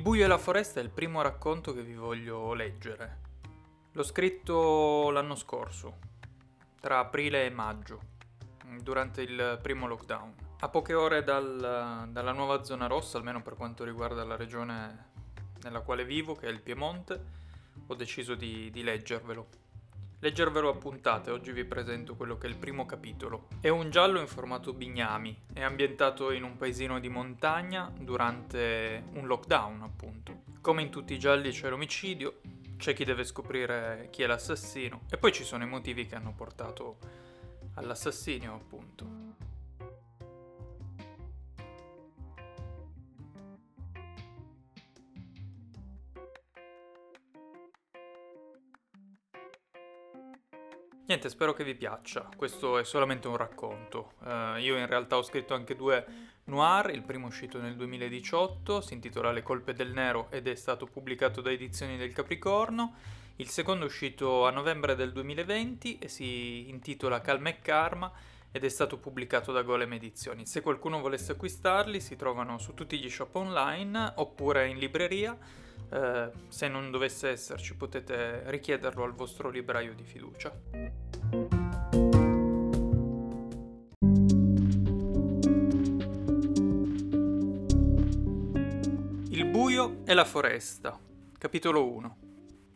Il buio e la foresta è il primo racconto che vi voglio leggere. L'ho scritto l'anno scorso, tra aprile e maggio, durante il primo lockdown. A poche ore dal, dalla nuova zona rossa, almeno per quanto riguarda la regione nella quale vivo, che è il Piemonte, ho deciso di, di leggervelo. Leggervelo a puntate, oggi vi presento quello che è il primo capitolo. È un giallo in formato bignami, è ambientato in un paesino di montagna durante un lockdown, appunto. Come in tutti i gialli c'è l'omicidio, c'è chi deve scoprire chi è l'assassino e poi ci sono i motivi che hanno portato all'assassinio, appunto. Niente, spero che vi piaccia. Questo è solamente un racconto. Uh, io in realtà ho scritto anche due noir, il primo uscito nel 2018, si intitola Le colpe del nero ed è stato pubblicato da Edizioni del Capricorno. Il secondo è uscito a novembre del 2020 e si intitola Calma e Karma ed è stato pubblicato da Golem Edizioni. Se qualcuno volesse acquistarli si trovano su tutti gli shop online oppure in libreria. Eh, se non dovesse esserci potete richiederlo al vostro libraio di fiducia. Il buio e la foresta, capitolo 1.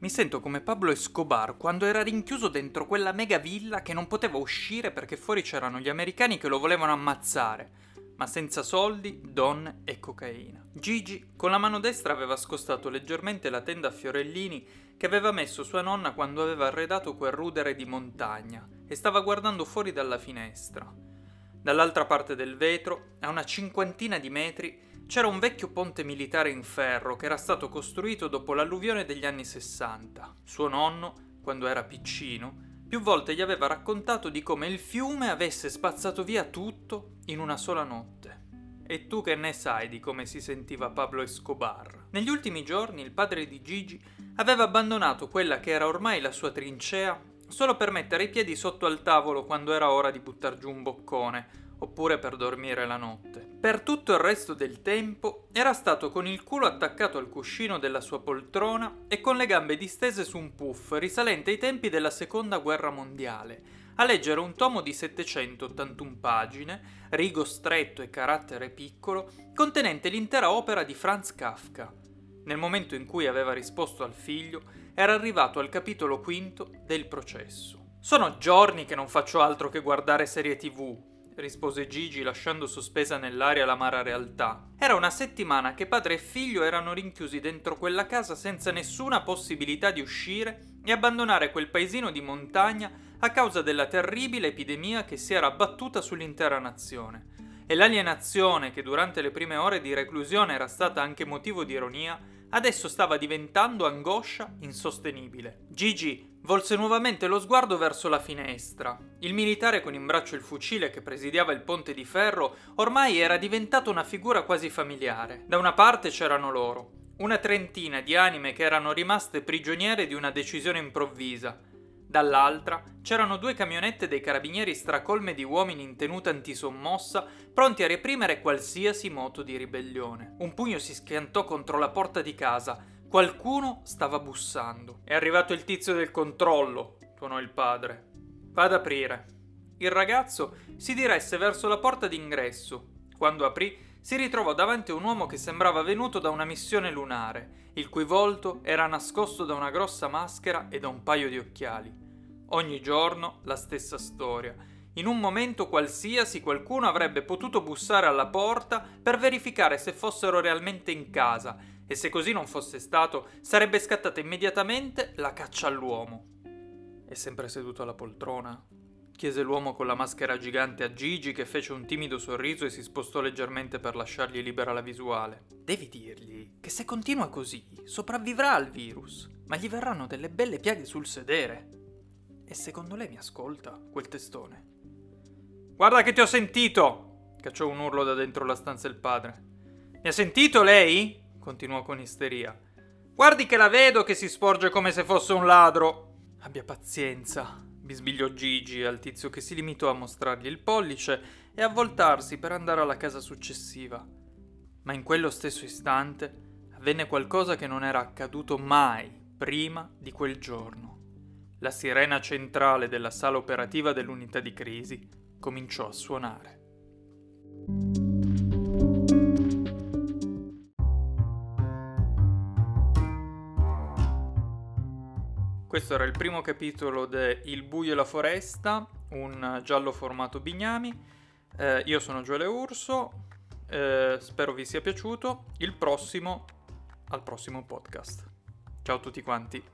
Mi sento come Pablo Escobar quando era rinchiuso dentro quella mega villa che non poteva uscire perché fuori c'erano gli americani che lo volevano ammazzare ma senza soldi, donne e cocaina. Gigi con la mano destra aveva scostato leggermente la tenda a fiorellini che aveva messo sua nonna quando aveva arredato quel rudere di montagna e stava guardando fuori dalla finestra. Dall'altra parte del vetro, a una cinquantina di metri, c'era un vecchio ponte militare in ferro che era stato costruito dopo l'alluvione degli anni 60. Suo nonno, quando era piccino, più volte gli aveva raccontato di come il fiume avesse spazzato via tutto in una sola notte. E tu che ne sai di come si sentiva Pablo Escobar? Negli ultimi giorni il padre di Gigi aveva abbandonato quella che era ormai la sua trincea solo per mettere i piedi sotto al tavolo quando era ora di buttar giù un boccone oppure per dormire la notte. Per tutto il resto del tempo era stato con il culo attaccato al cuscino della sua poltrona e con le gambe distese su un puff risalente ai tempi della seconda guerra mondiale, a leggere un tomo di 781 pagine, rigo stretto e carattere piccolo, contenente l'intera opera di Franz Kafka. Nel momento in cui aveva risposto al figlio, era arrivato al capitolo quinto del processo. Sono giorni che non faccio altro che guardare serie tv, rispose Gigi lasciando sospesa nell'aria l'amara realtà. Era una settimana che padre e figlio erano rinchiusi dentro quella casa senza nessuna possibilità di uscire e abbandonare quel paesino di montagna a causa della terribile epidemia che si era abbattuta sull'intera nazione. E l'alienazione, che durante le prime ore di reclusione era stata anche motivo di ironia, adesso stava diventando angoscia insostenibile. Gigi volse nuovamente lo sguardo verso la finestra. Il militare con in braccio il fucile che presidiava il ponte di ferro ormai era diventato una figura quasi familiare. Da una parte c'erano loro, una trentina di anime che erano rimaste prigioniere di una decisione improvvisa, Dall'altra c'erano due camionette dei carabinieri stracolme di uomini in tenuta antisommossa, pronti a reprimere qualsiasi moto di ribellione. Un pugno si schiantò contro la porta di casa. Qualcuno stava bussando. È arrivato il tizio del controllo, tuonò il padre. Va ad aprire. Il ragazzo si diresse verso la porta d'ingresso. Quando aprì, si ritrovò davanti a un uomo che sembrava venuto da una missione lunare, il cui volto era nascosto da una grossa maschera e da un paio di occhiali. Ogni giorno la stessa storia. In un momento qualsiasi qualcuno avrebbe potuto bussare alla porta per verificare se fossero realmente in casa e se così non fosse stato sarebbe scattata immediatamente la caccia all'uomo. È sempre seduto alla poltrona? chiese l'uomo con la maschera gigante a Gigi che fece un timido sorriso e si spostò leggermente per lasciargli libera la visuale. Devi dirgli che se continua così sopravvivrà al virus, ma gli verranno delle belle piaghe sul sedere. E secondo lei mi ascolta, quel testone? Guarda che ti ho sentito! cacciò un urlo da dentro la stanza il padre. Mi ha sentito lei? continuò con isteria. Guardi che la vedo che si sporge come se fosse un ladro. Abbia pazienza, bisbigliò Gigi al tizio che si limitò a mostrargli il pollice e a voltarsi per andare alla casa successiva. Ma in quello stesso istante avvenne qualcosa che non era accaduto mai prima di quel giorno. La sirena centrale della sala operativa dell'unità di crisi cominciò a suonare. Questo era il primo capitolo di Il buio e la foresta, un giallo formato Bignami. Eh, io sono Gioele Urso, eh, spero vi sia piaciuto. Il prossimo al prossimo podcast. Ciao a tutti quanti.